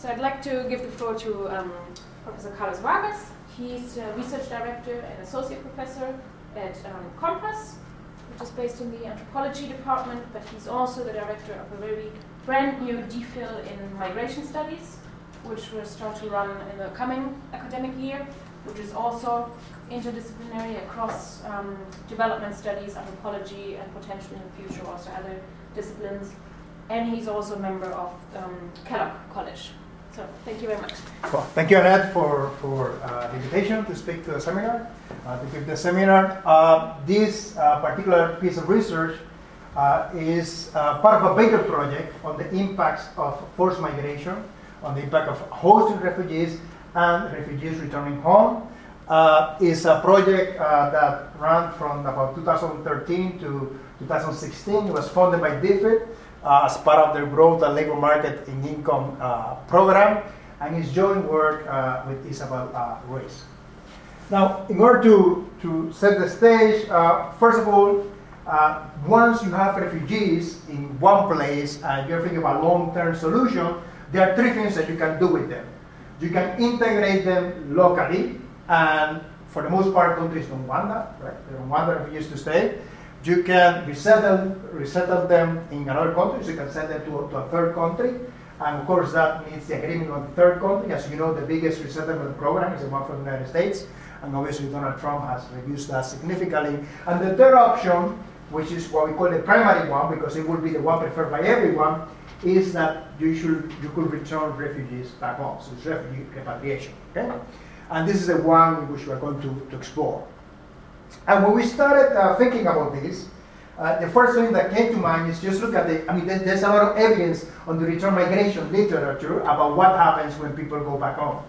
So I'd like to give the floor to um, Professor Carlos Vargas. He's a research director and associate professor at um, COMPAS, which is based in the anthropology department, but he's also the director of a very brand new DPhil in migration studies, which will start to run in the coming academic year, which is also interdisciplinary across um, development studies, anthropology, and potentially in the future also other disciplines. And he's also a member of um, Kellogg College. So thank you very much. Well, thank you, Annette, for, for uh, the invitation to speak to the seminar, uh, to give the seminar. Uh, this uh, particular piece of research uh, is uh, part of a bigger project on the impacts of forced migration, on the impact of hosting refugees and refugees returning home. it's a project that ran from about 2013 to 2016. It was funded by DFID uh, as part of their growth and labor market in income uh, program, and is joint work uh, with Isabel uh, Ruiz. Now, in order to, to set the stage, uh, first of all, uh, once you have refugees in one place and you're thinking about long-term solution, there are three things that you can do with them. You can integrate them locally, and for the most part, countries don't want that, right? They don't want the refugees to stay. You can resettle, resettle them in another country, so you can send them to, to a third country. And of course, that needs the agreement of the third country. As you know, the biggest resettlement program is the one from the United States. And obviously, Donald Trump has reduced that significantly. And the third option, which is what we call the primary one, because it would be the one preferred by everyone, is that you should you could return refugees back home. So it's refugee repatriation. Okay? And this is the one which we're going to, to explore. And when we started uh, thinking about this, uh, the first thing that came to mind is just look at the, I mean, there's a lot of evidence on the return migration literature about what happens when people go back home.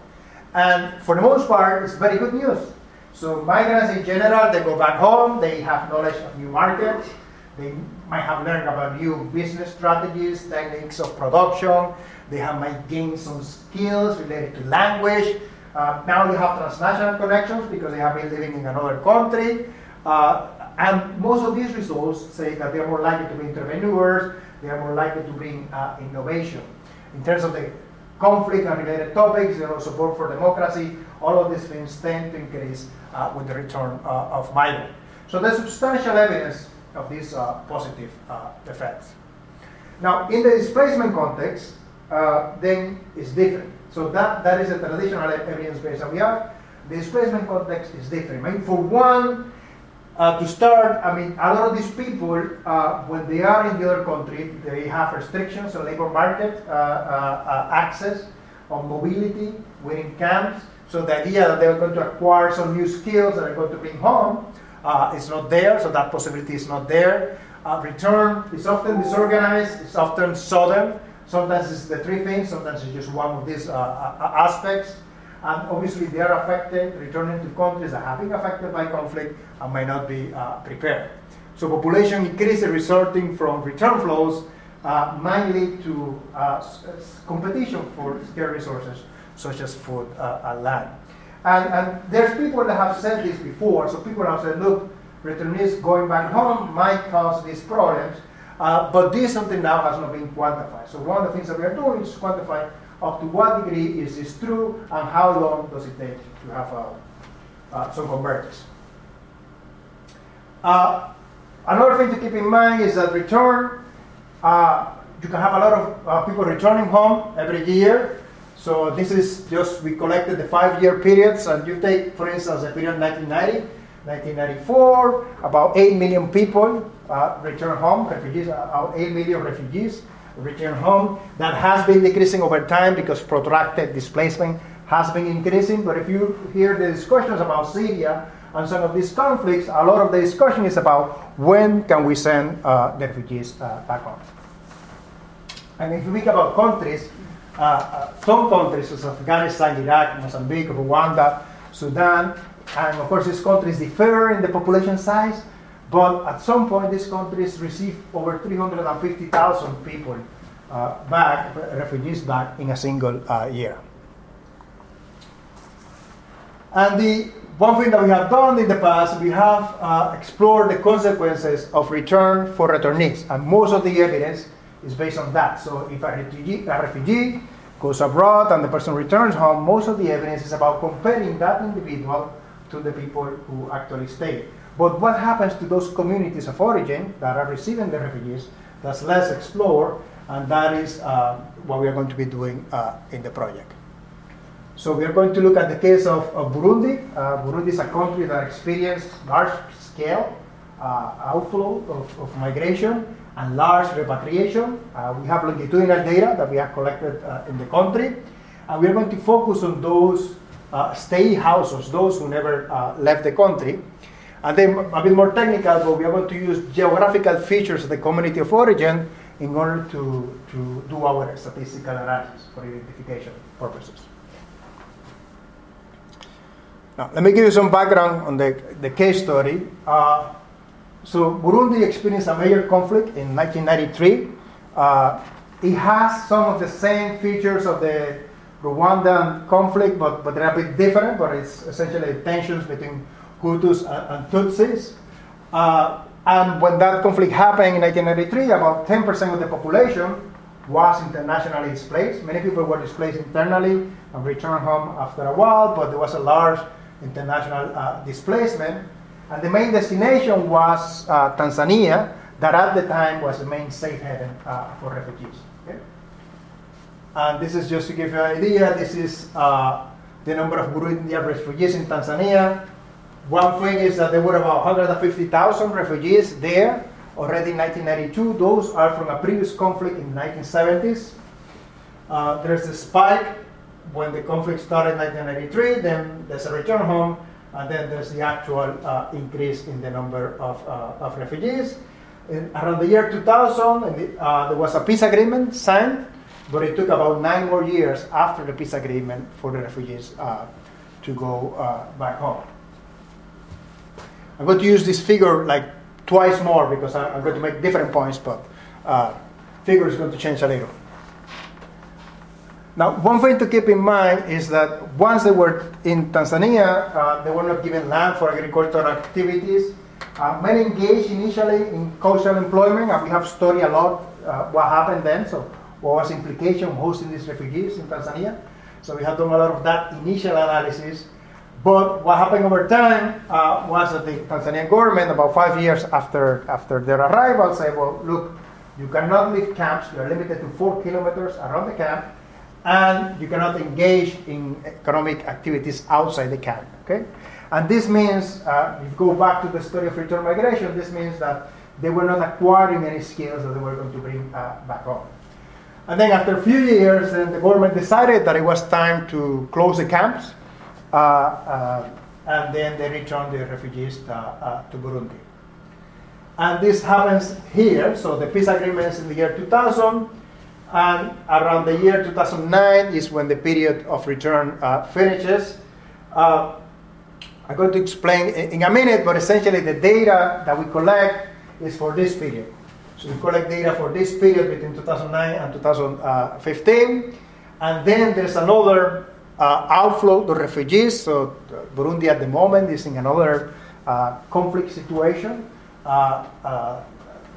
And for the most part, it's very good news. So migrants in general, they go back home, they have knowledge of new markets, they might have learned about new business strategies, techniques of production, they have might gain some skills related to language, uh, now they have transnational connections because they have been living in another country. Uh, and most of these results say that they are more likely to be entrepreneurs, they are more likely to bring uh, innovation. In terms of the conflict and related topics, you know, support for democracy, all of these things tend to increase uh, with the return uh, of migrants. So there's substantial evidence of these uh, positive effects. Now, in the displacement context, then it's different. So that, that is a traditional evidence base that we have. The displacement context is different. I mean, for one, uh, to start, I mean, a lot of these people, uh, when they are in the other country, they have restrictions on labor market uh, uh, uh access, on mobility within camps. So the idea that they're going to acquire some new skills that are going to bring home uh, is not there. So that possibility is not there. return is often disorganized. It's often sudden. Sometimes it's the three things, sometimes it's just one of these uh, uh, aspects. And obviously, they are affected, returning to countries that have been affected by conflict and might not be uh, prepared. So, population increase resulting from return flows uh, might lead to uh, competition for scarce resources such as food uh, and land. And, and there's people that have said this before. So, people have said, look, returnees going back home might cause these problems. Uh, but this something now has not been quantified. So one of the things that we are doing is quantify up to what degree is this true and how long does it take to have uh, uh, some convergence. Uh, another thing to keep in mind is that return, uh, you can have a lot of people returning home every year. So this is just, we collected the five-year periods, and you take, for instance, the period 1990, 1994, about 8 million people uh, return home, refugees, uh, 8 million refugees return home. That has been decreasing over time because protracted displacement has been increasing. But if you hear the discussions about Syria and some of these conflicts, a lot of the discussion is about when can we send uh, the refugees uh, back home. And if you think about countries, uh, uh, some countries such as Afghanistan, Iraq, Mozambique, Rwanda, Sudan, and of course, these countries differ in the population size, but at some point, these countries receive over 350,000 people uh, back, refugees back in a single uh, year. And the one thing that we have done in the past, we have uh, explored the consequences of return for returnees, and most of the evidence is based on that. So, if a refugee, a refugee goes abroad and the person returns home, most of the evidence is about comparing that individual to the people who actually stay. But what happens to those communities of origin that are receiving the refugees? That's less explored, and that is uh, what we are going to be doing uh, in the project. So we are going to look at the case of, of Burundi. Uh, Burundi is a country that experienced large scale uh, outflow of, of, migration and large repatriation. Uh, we have longitudinal data that we have collected uh, in the country, and we are going to focus on those uh, stay houses, those who never uh, left the country. And then a bit more technical, but we are going to use geographical features of the community of origin in order to, to do our statistical analysis for identification purposes. Now, let me give you some background on the, the case study. Uh, so, Burundi experienced a major conflict in 1993. Uh, it has some of the same features of the Rwandan conflict, but, but they're a bit different, but it's essentially tensions between Hutus and, and Tutsis. Uh, and when that conflict happened in 1993, about 10% of the population was internationally displaced. Many people were displaced internally and returned home after a while, but there was a large international uh, displacement. And the main destination was uh, Tanzania, that at the time was the main safe haven uh, for refugees. And this is just to give you an idea, this is uh, the number of Burundian refugees in Tanzania. One thing is that there were about 150,000 refugees there already in 1992. Those are from a previous conflict in the 1970s. Uh, there's a spike when the conflict started in 1993, then there's a return home, and then there's the actual uh, increase in the number of, uh, of refugees. Around the year 2000, the, uh, there was a peace agreement signed, but it took about nine more years after the peace agreement for the refugees uh, to go uh, back home. I'm going to use this figure like twice more because I'm going to make different points, but uh, figure is going to change a little. Now, one thing to keep in mind is that once they were in Tanzania, uh, they were not given land for agricultural activities. Uh, many engaged initially in coastal employment, and we have studied a lot uh, what happened then. So, what was the implication of hosting these refugees in Tanzania? So, we have done a lot of that initial analysis. But what happened over time uh, was that the Tanzanian government, about five years after, after their arrival, said, well, look, you cannot leave camps. You are limited to four kilometers around the camp and you cannot engage in economic activities outside the camp. Okay, and this means, uh, if you go back to the story of return migration, this means that they were not acquiring any skills that they were going to bring uh, back home. And then after a few years, then the government decided that it was time to close the camps, uh, uh and then they returned the refugees uh, uh, to Burundi. And this happens here. So the peace agreements in the year 2000 and around the year 2009 is when the period of return uh, finishes. I'm going to explain in a minute, but essentially the data that we collect is for this period. So we collect data for this period between 2009 and 2015. And then there's another uh, outflow to refugees. So Burundi at the moment is in another uh, conflict situation. Uh, uh,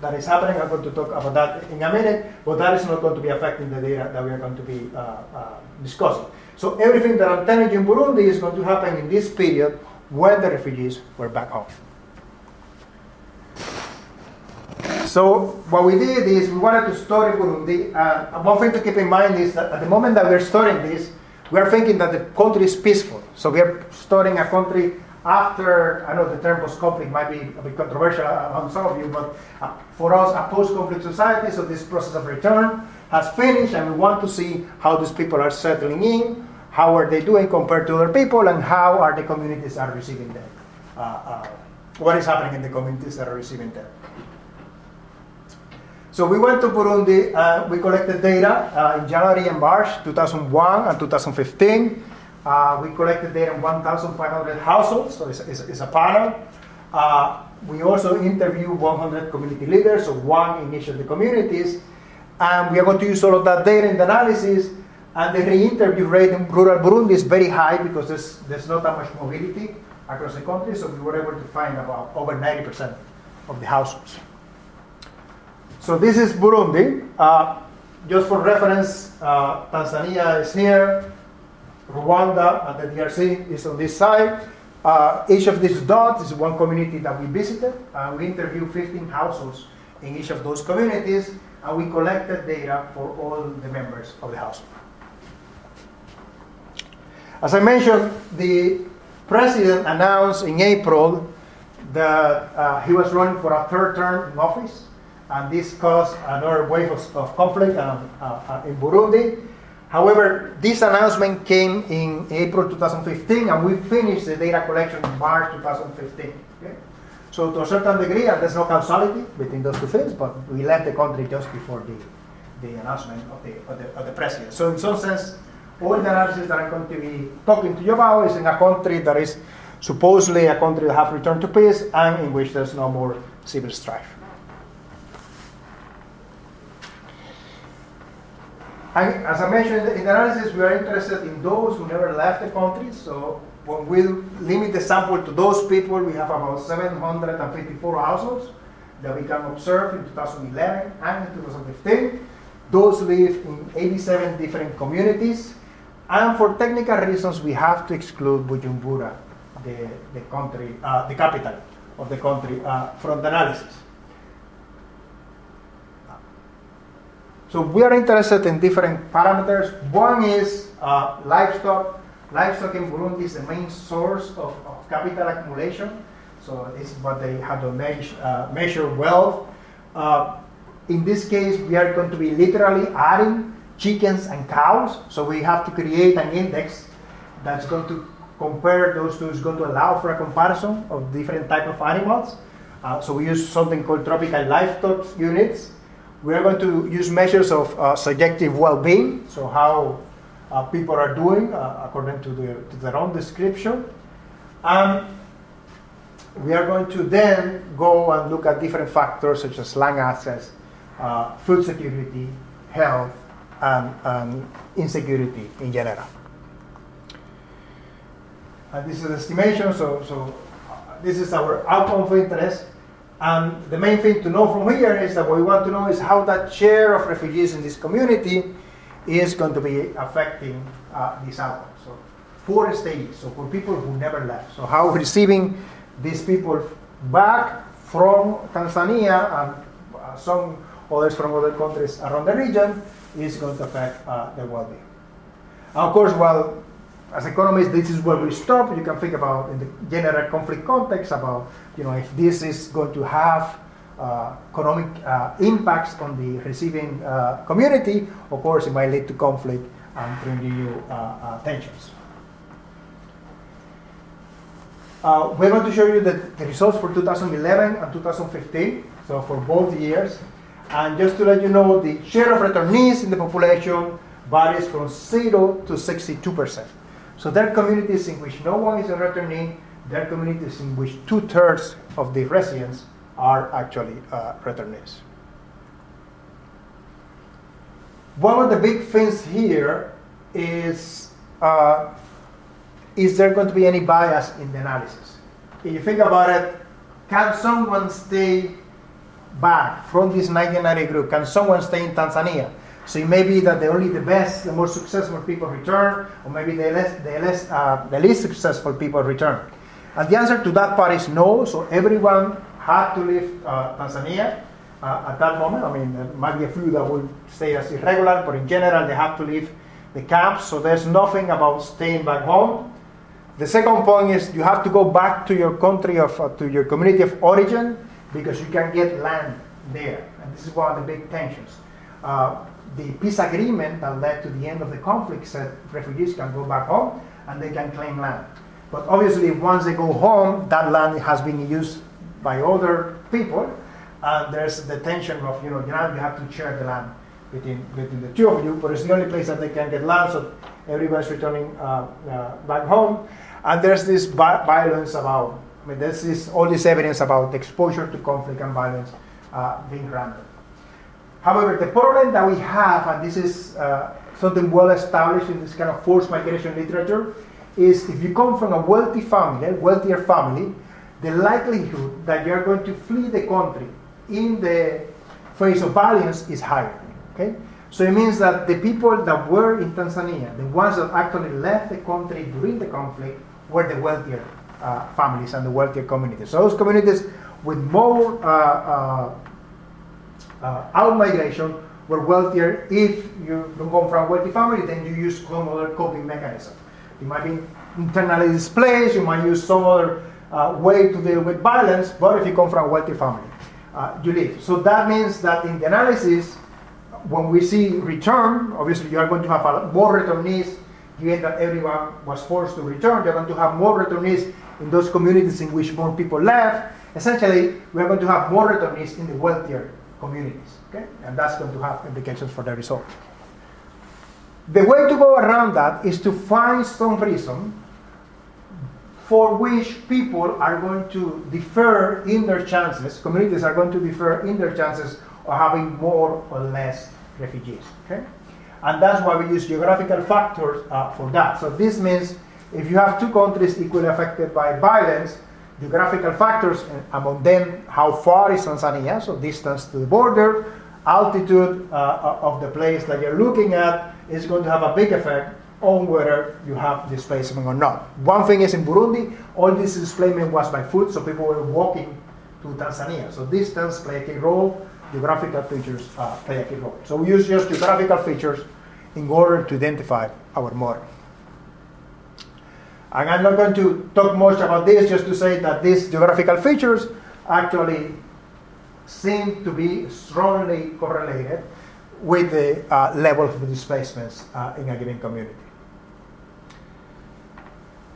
that is happening. I'm going to talk about that in a minute, but that is not going to be affecting the data that we are going to be uh, uh, discussing. So everything that I'm telling you in Burundi is going to happen in this period when the refugees were back home. So what we did is we wanted to study Burundi. Uh, one thing to keep in mind is that at the moment that we're studying this, we are thinking that the country is peaceful. So we are studying a country after, I know the term post-conflict might be a bit controversial among some of you, but uh, for us, a post-conflict society, so this process of return has finished, and we want to see how these people are settling in, how are they doing compared to other people, and how are the communities are receiving them. Uh, uh, what is happening in the communities that are receiving them. So we went to Burundi, uh, we collected data uh, in January and March 2001 and 2015. Uh, we collected data in 1,500 households, so it's, it's, it's a panel. Uh, we also interviewed 100 community leaders, so one in each of the communities. And we are going to use all of that data in the analysis. And the re-interview rate in rural Burundi is very high because there's, there's not that much mobility across the country. So we were able to find about over 90% of the households. So this is Burundi. Uh, just for reference, uh, Tanzania is here, Rwanda and the DRC is on this side. Uh, each of these dots is one community that we visited. and we interviewed 15 households in each of those communities, and we collected data for all the members of the household. As I mentioned, the president announced in April that uh, he was running for a third term in office, and this caused another wave of, of conflict um, uh, uh, in Burundi. However, this announcement came in April 2015, and we finished the data collection in March 2015. Okay? So, to a certain degree, and there's no causality between those two things, but we left the country just before the, the announcement of the, of the, of the president. So, in some sense, all the analysis that I'm going to be talking to you about is in a country that is supposedly a country that has returned to peace and in which there's no more civil strife. And as I mentioned in the analysis, we are interested in those who never left the country. So when we limit the sample to those people, we have about 754 households that we can observe in 2011 and in 2015. Those live in 87 different communities. And for technical reasons, we have to exclude Bujumbura, the, the country, uh, the capital of the country, uh, from the analysis. So we are interested in different parameters. One is uh, livestock. Livestock in Burundi is the main source of, of capital accumulation. So this is what they have to measure, uh, measure wealth. Uh, in this case, we are going to be literally adding chickens and cows. So we have to create an index that's going to compare those two. It's going to allow for a comparison of different type of animals. Uh, so we use something called tropical livestock units we are going to use measures of uh, subjective well-being, so how uh, people are doing uh, according to, their, to their own description. And we are going to then go and look at different factors such as land access, uh, food security, health, and, and insecurity in general. And this is estimation, so, so uh, this is our outcome of interest. And the main thing to know from here is that what we want to know is how that share of refugees in this community is going to be affecting uh, this outcome. So, four stages. So, for people who never left. So, how receiving these people back from Tanzania and uh, some others from other countries around the region is going to affect uh, the well being. Of course, while as economists, this is where we stop. You can think about in the general conflict context about you know if this is going to have uh, economic uh, impacts on the receiving uh, community. Of course, it might lead to conflict and bring new uh, uh, tensions. Uh, we're going to show you the, the results for 2011 and 2015, so for both years. And just to let you know, the share of returnees in the population varies from 0 to 62 percent. So there are communities in which no one is a returnee, there are communities in which two thirds of the residents are actually uh, returnees. One of the big things here is uh, is there going to be any bias in the analysis? If you think about it, can someone stay back from this 1990 group? Can someone stay in Tanzania? So it may be that the only the best, the most successful people return, or maybe the less, the less, uh, the least successful people return. And the answer to that part is no. So everyone had to leave uh, Tanzania uh, at that moment. I mean, there might be a few that will stay as irregular, but in general, they have to leave the camps. So there's nothing about staying back home. The second point is you have to go back to your country of, uh, to your community of origin because you can get land there, and this is one of the big tensions. Uh, the peace agreement that led to the end of the conflict said refugees can go back home and they can claim land. But obviously, once they go home, that land has been used by other people, and there's the tension of, you know, now you have to share the land between, between the two of you, but it's the only place that they can get land, so everybody's returning uh, uh, back home. And there's this violence about, I mean, there's this, all this evidence about exposure to conflict and violence uh, being granted. However, the problem that we have, and this is uh, something well established in this kind of forced migration literature, is if you come from a wealthy family, wealthier family, the likelihood that you're going to flee the country in the face of violence is higher. Okay? So it means that the people that were in Tanzania, the ones that actually left the country during the conflict, were the wealthier uh, families and the wealthier communities. So those communities with more uh, uh, uh out migration were wealthier. If you don't come from a wealthy family, then you use some other coping mechanism. You might be internally displaced, you might use some other uh, way to deal with violence, but if you come from a wealthy family, uh, you leave. So that means that in the analysis, when we see return, obviously you are going to have a, more returnees, given that everyone was forced to return, you're going to have more returnees in those communities in which more people left. Essentially, we're going to have more returnees in the wealthier communities, okay? And that's going to have implications for the result. The way to go around that is to find some reason for which people are going to defer in their chances, communities are going to defer in their chances of having more or less refugees. Okay? And that's why we use geographical factors uh, for that. So this means if you have two countries equally affected by violence, geographical factors, among them how far is Tanzania, so distance to the border, altitude uh, of the place that you're looking at is going to have a big effect on whether you have displacement or not. One thing is in Burundi, all this displacement was by foot, so people were walking to Tanzania. So distance play a key role, geographical features uh, play a key role. So we use just geographical features in order to identify our model. And I'm not going to talk much about this, just to say that these geographical features actually seem to be strongly correlated with the uh, level of displacements uh, in a given community.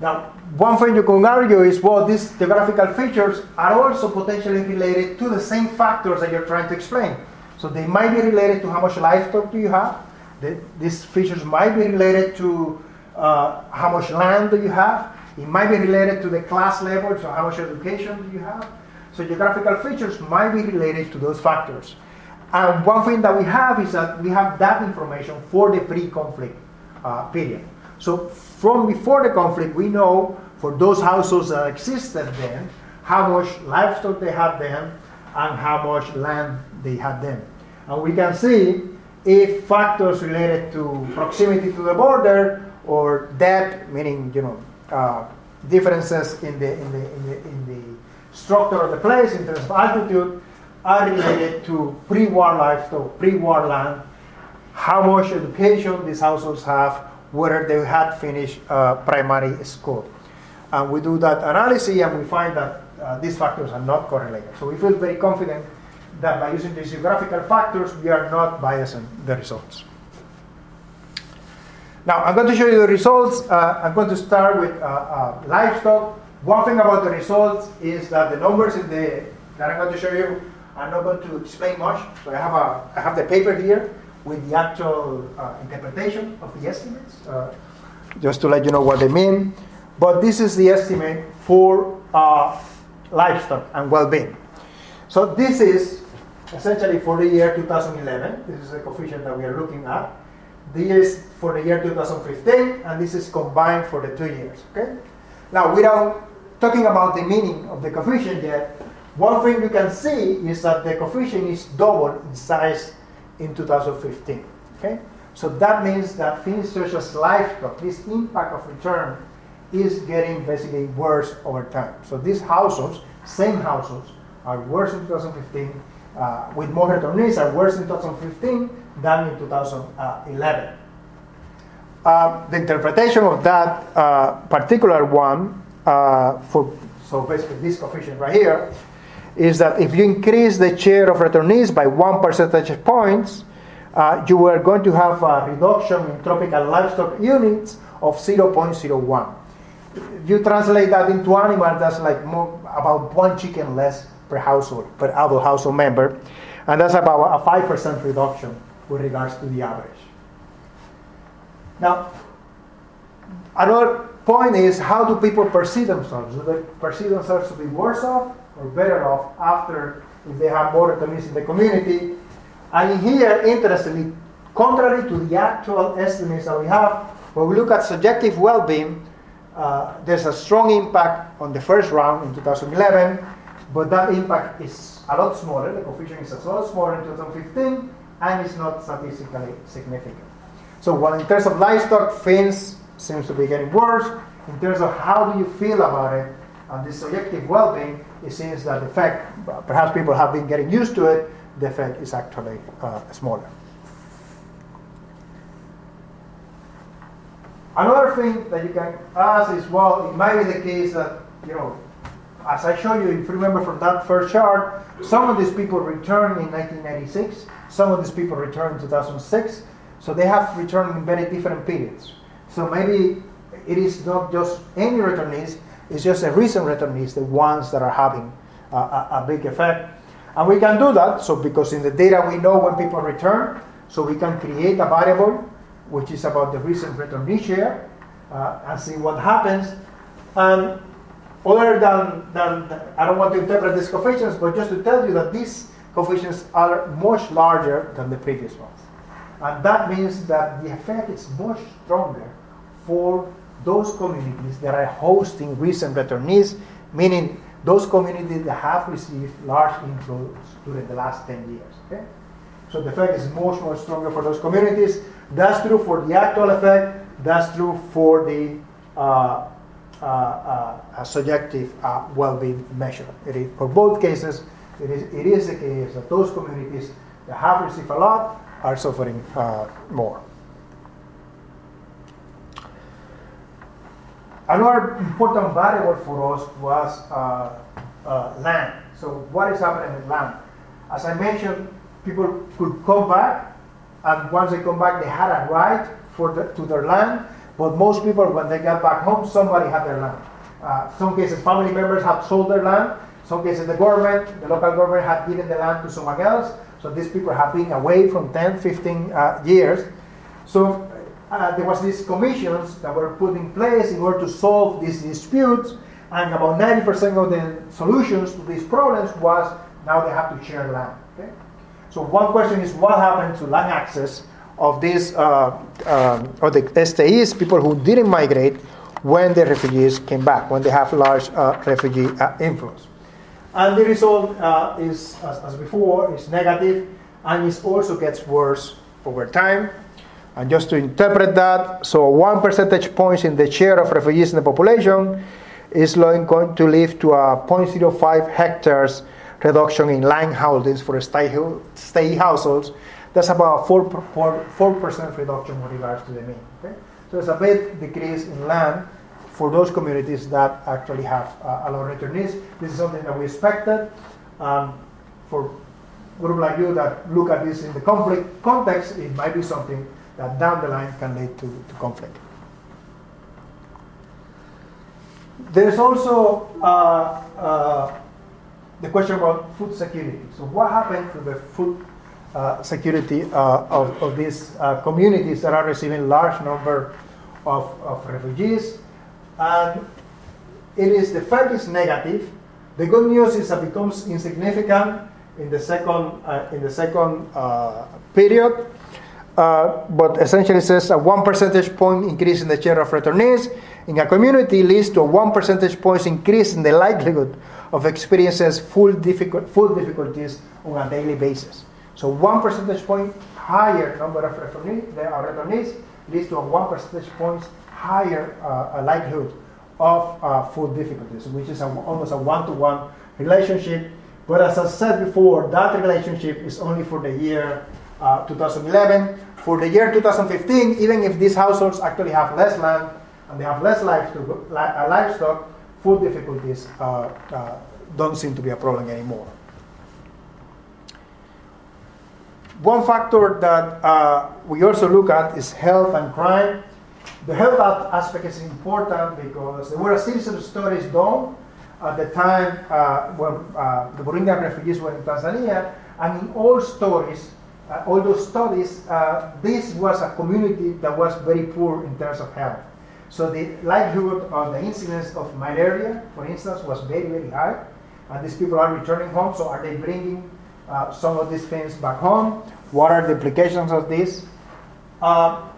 Now, one thing you can argue is well, these geographical features are also potentially related to the same factors that you're trying to explain. So they might be related to how much livestock do you have. The, these features might be related to uh, how much land do you have. It might be related to the class level, so how much education do you have. So geographical features might be related to those factors. And one thing that we have is that we have that information for the pre-conflict uh, period. So from before the conflict, we know for those households that existed then, how much livestock they had then, and how much land they had then. And we can see if factors related to proximity to the border or depth, meaning you know uh, differences in the, in, the, in, the, in the structure of the place in terms of altitude, are related to pre-war livestock, pre-war land, how much education these households have, whether they had finished uh, primary school. And we do that analysis and we find that uh, these factors are not correlated. So we feel very confident that by using these geographical factors, we are not biasing the results. Now, I'm going to show you the results. Uh, I'm going to start with uh, uh, livestock. One thing about the results is that the numbers in the, that I'm going to show you are not going to explain much. So I have, a, I have the paper here with the actual uh, interpretation of the estimates, uh, just to let you know what they mean. But this is the estimate for livestock and well-being. So this is essentially for the year 2011. This is the coefficient that we are looking at. This is for the year 2015, and this is combined for the two years. Okay. Now, without talking about the meaning of the coefficient yet, one thing you can see is that the coefficient is double in size in 2015. Okay? So that means that things such as livestock, this impact of return, is getting basically worse over time. So these households, same households, are worse in 2015, uh, with more returnees are worse in 2015 than in 2011. Uh, the interpretation of that uh, particular one, uh, for so basically this coefficient right here, is that if you increase the share of returnees by one percentage points, uh, you are going to have a reduction in tropical livestock units of 0.01. If you translate that into animal, that's like more, about one chicken less per household, per adult household member, and that's about a 5% reduction with regards to the average. Now, another point is how do people perceive themselves? Do they perceive themselves to be worse off or better off after if they have more returnees in the community? And here, interestingly, contrary to the actual estimates that we have, when we look at subjective well-being, uh, there's a strong impact on the first round in 2011, but that impact is a lot smaller. The coefficient is a lot smaller in 2015 and it's not statistically significant. So while in terms of livestock, fins seems to be getting worse, in terms of how do you feel about it and the subjective well-being, it seems that the effect, perhaps people have been getting used to it, the effect is actually uh, smaller. Another thing that you can ask is, well, it might be the case that, you know, as I showed you, if you remember from that first chart, some of these people returned in 1996, some of these people returned in 2006, so they have returned in very different periods. So maybe it is not just any returnees, it's just the recent returnees, the ones that are having a, a, a big effect. And we can do that, so because in the data we know when people return, so we can create a variable which is about the recent returnee share uh, and see what happens. And other than, than, I don't want to interpret these coefficients, but just to tell you that these coefficients are much larger than the previous ones. And that means that the effect is much stronger for those communities that are hosting recent returnees, meaning those communities that have received large inflows during the last 10 years. Okay? So the effect is much more stronger for those communities. That's true for the actual effect. That's true for the uh, a subjective well-being measure. It is, for both cases, it is, it is the case that those communities that have received a lot are suffering uh, more. Another important variable for us was uh, uh, land. So what is happening with land? As I mentioned, people could come back, and once they come back, they had a right for the, to their land. But most people, when they got back home, somebody had their land. Uh, some cases, family members have sold their land. Some cases, the government, the local government, had given the land to someone else. So these people have been away from 10, 15 uh, years. So uh, there was these commissions that were put in place in order to solve these disputes, and about 90% of the solutions to these problems was now they have to share land. Okay? So one question is what happened to land access of these uh, um, of the stayees, people who didn't migrate when the refugees came back, when they have large uh, refugee uh. And the result uh, is, as, as before, is negative, and it also gets worse over time. And just to interpret that, so one percentage point in the share of refugees in the population is going to lead to a 0.05 hectares reduction in land holdings for stay, stay households. That's about 4, 4, 4% reduction with regards to the mean. Okay? So it's a big decrease in land for those communities that actually have uh, a lot of returnees. This is something that we expected. Um, for group like you that look at this in the conflict context, it might be something that down the line can lead to, to conflict. There's also uh, uh, the question about food security. So, what happened to the food uh, security uh, of, of these uh, communities that are receiving large number of, of refugees? And it is the fact is negative. The good news is that becomes insignificant in the second uh, in the second period uh, but essentially says a one percentage point increase in the share of returnees in a community leads to a one percentage points increase in the likelihood of experiences full difficult, food difficulties on a daily basis. So one percentage point higher number of returnees leads to a one percentage points higher uh, likelihood of uh, food difficulties, which is a, almost a one-to-one relationship. But as I said before, that relationship is only for the year uh, 2011. For the year 2015, even if these households actually have less land and they have less uh, livestock, food difficulties uh, uh, don't seem to be a problem anymore. One factor that uh, we also look at is health and crime. The health aspect is important because there were a series of studies done at the time uh, when uh, the Burundian refugees were in Tanzania, and in all stories, uh, all those studies, uh, this was a community that was very poor in terms of health. So the likelihood of the incidence of malaria, for instance, was very, very high. And these people are returning home, so are they bringing uh, some of these things back home? What are the implications of this? Uh,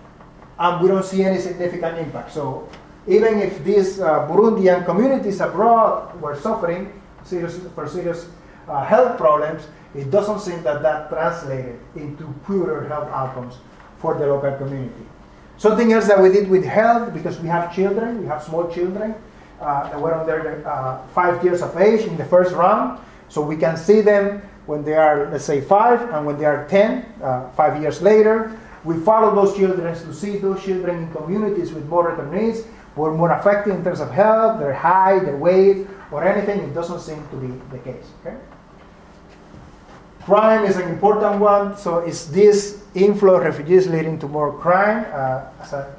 and we don't see any significant impact. So even if these uh, Burundian communities abroad were suffering serious, for serious uh, health problems, it doesn't seem that that translated into poorer health outcomes for the local community. Something else that we did with health, because we have children, we have small children uh, that were under uh, five years of age in the first round, so we can see them when they are, let's say, five, and when they are 10, uh, five years later. We follow those children to see those children in communities with more returnees were more affected in terms of health, their height, their weight, or anything. It doesn't seem to be the case. Okay? Crime is an important one. So is this inflow of refugees leading to more crime? Uh, as a,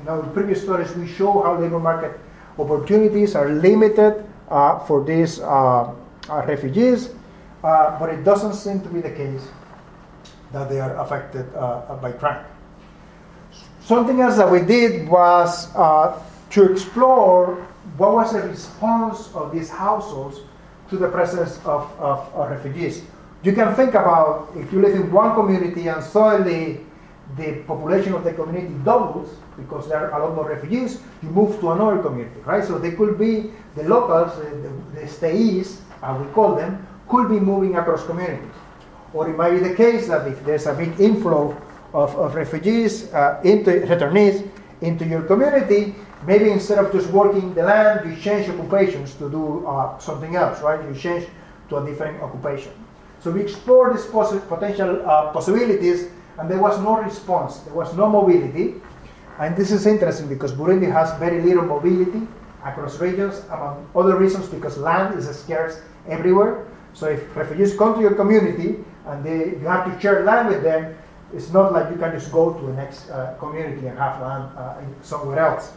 in our previous stories, we show how labor market opportunities are limited uh, for these uh, uh refugees, uh, but it doesn't seem to be the case that they are affected uh, by crime. Something else that we did was to explore what was the response of these households to the presence of, of, of refugees. You can think about if you live in one community and suddenly the population of the community doubles because there are a lot more refugees, you move to another community, right? So they could be the locals, the, the stayees, as we call them, could be moving across communities. Or it might be the case that if there's a big inflow of, of refugees uh, into returnees into your community, maybe instead of just working the land, you change occupations to do uh, something else, right? You change to a different occupation. So we explored these potential uh, possibilities, and there was no response. There was no mobility. And this is interesting because Burundi has very little mobility across regions, among other reasons, because land is scarce everywhere. So if refugees come to your community and they, you have to share land with them, it's not like you can just go to the next uh, community and have land uh, somewhere else.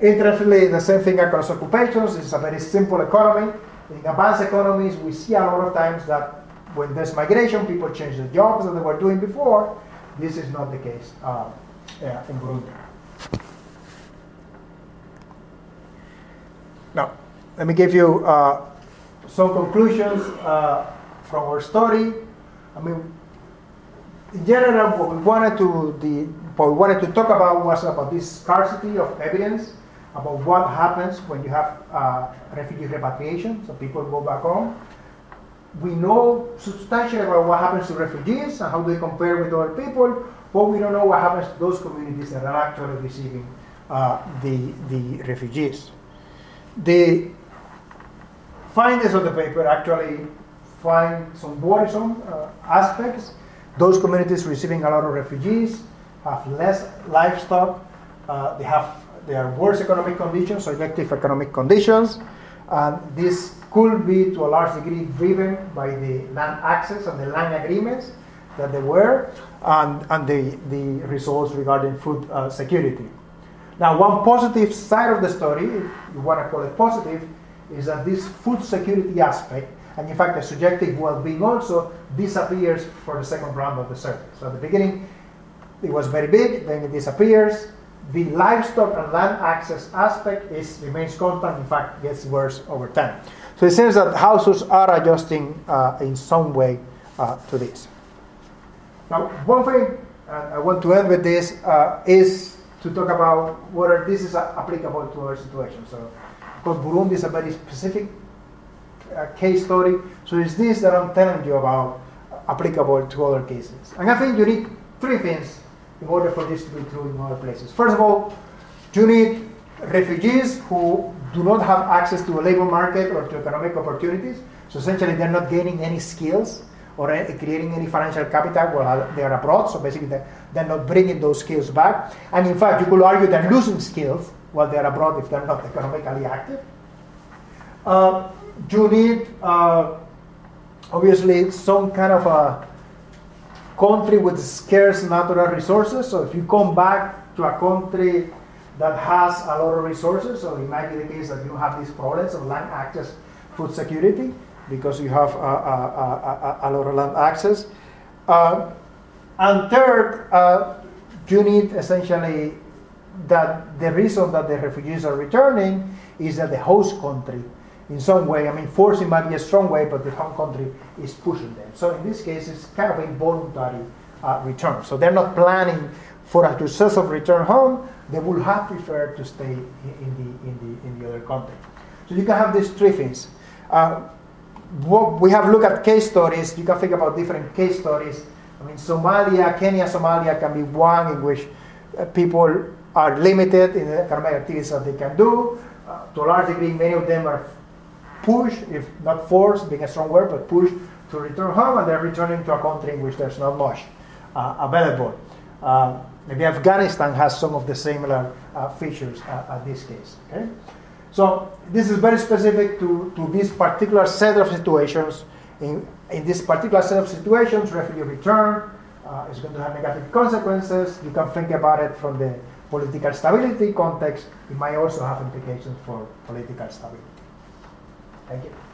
Interestingly, the same thing across occupations. It's a very simple economy. In advanced economies, we see a lot of times that when there's migration, people change the jobs that they were doing before. This is not the case uh, in Burundi. Now, let me give you uh, some conclusions uh, from our story. I mean, in general, what we wanted to the what we wanted to talk about was about this scarcity of evidence about what happens when you have uh, refugee repatriation, so people go back home. We know substantially about what happens to refugees and how they compare with other people, but we don't know what happens to those communities that are actually receiving uh, the, the refugees. The findings of the paper actually find some worrisome uh, aspects. Those communities receiving a lot of refugees have less livestock, uh, they have there are worse economic conditions, subjective economic conditions, and this could be to a large degree driven by the land access and the land agreements that there were, and, and the, the results regarding food uh, security. Now, one positive side of the story, if you want to call it positive, is that this food security aspect, and in fact the subjective well-being also, disappears for the second round of the survey. So at the beginning, it was very big, then it disappears, the livestock and land access aspect is remains constant. In fact, gets worse over time. So it seems that households are adjusting uh, in some way uh, to this. Now, one thing I want to end with this uh, is to talk about whether this is applicable to our situation. So, because Burundi is a very specific uh, case story, so it's this that I'm telling you about applicable to other cases. And I think you need three things in order for this to be true in other places. First of all, you need refugees who do not have access to a labor market or to economic opportunities. So essentially, they're not gaining any skills or creating any financial capital while they are abroad. So basically, they're not bringing those skills back. And in fact, you could argue they're losing skills while they're abroad if they're not economically active. Uh, you need, uh, obviously, some kind of a country with scarce natural resources. So if you come back to a country that has a lot of resources, so it might be the case that you have these problems of land access, food security, because you have a, a, a, a lot of land access. Uh, and third, uh, you need essentially that the reason that the refugees are returning is that the host country in some way. I mean, forcing might be a strong way, but the home country is pushing them. So in this case, it's kind of a voluntary uh, return. So they're not planning for a successful return home. They would have preferred to stay in the in the in the other country. So you can have these three things. Uh, we have looked at case studies. You can think about different case studies. I mean, Somalia, Kenya, Somalia can be one in which uh, people are limited in the economic activities that they can do. Uh, to a large degree, many of them are pushed, if not forced, being a strong word, but pushed to return home, and they're returning to a country in which there's not much uh, available. Uh, maybe Afghanistan has some of the similar uh, features uh, at this case. Okay? So this is very specific to, to this particular set of situations. In, in this particular set of situations, refugee return uh, is going to have negative consequences. You can think about it from the political stability context. It might also have implications for political stability. Thank you.